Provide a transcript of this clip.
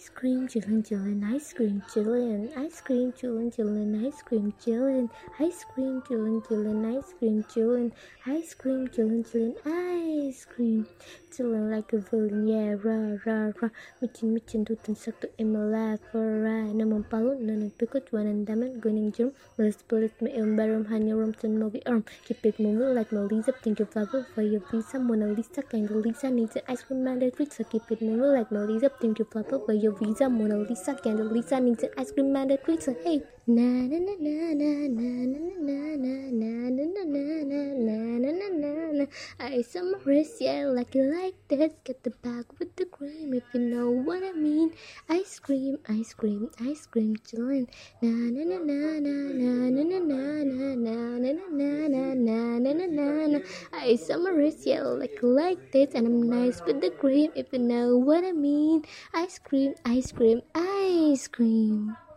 Ice cream, chillin', chillin', ice cream, chillin', ice cream, chillin', chillin', ice cream, chillin', ice cream, chillin', chillin', ice cream, chillin', ice cream, chillin', chillin', ice cream, chillin' like a villain, yeah, rah, rah, rah, micin, micin, in my life, alright, naman palun, nanan, pikot, wanan, daman, gunning germ, let's split me, ilm, barum, hanya, rum, tun, mogi, arm, keep it moving like Mona Lisa, think of flower for your visa, Mona Lisa, kind of Lisa, needs an ice cream, mandatory, so keep it moving like Mona Lisa, think of flower for your visa, Mona Lisa, kind of Lisa, needs an ice cream, mandatory, so hey, na na na na na na na I summarize, yeah, like it like this. Get the bag with the cream, if you know what I mean. Ice cream, ice cream, ice cream, chillin'. Na na na na na na na na na na na na na na na na na na. I summarize, yeah, like like this, and I'm nice with the cream, if you know what I mean. Ice cream, ice cream, ice cream.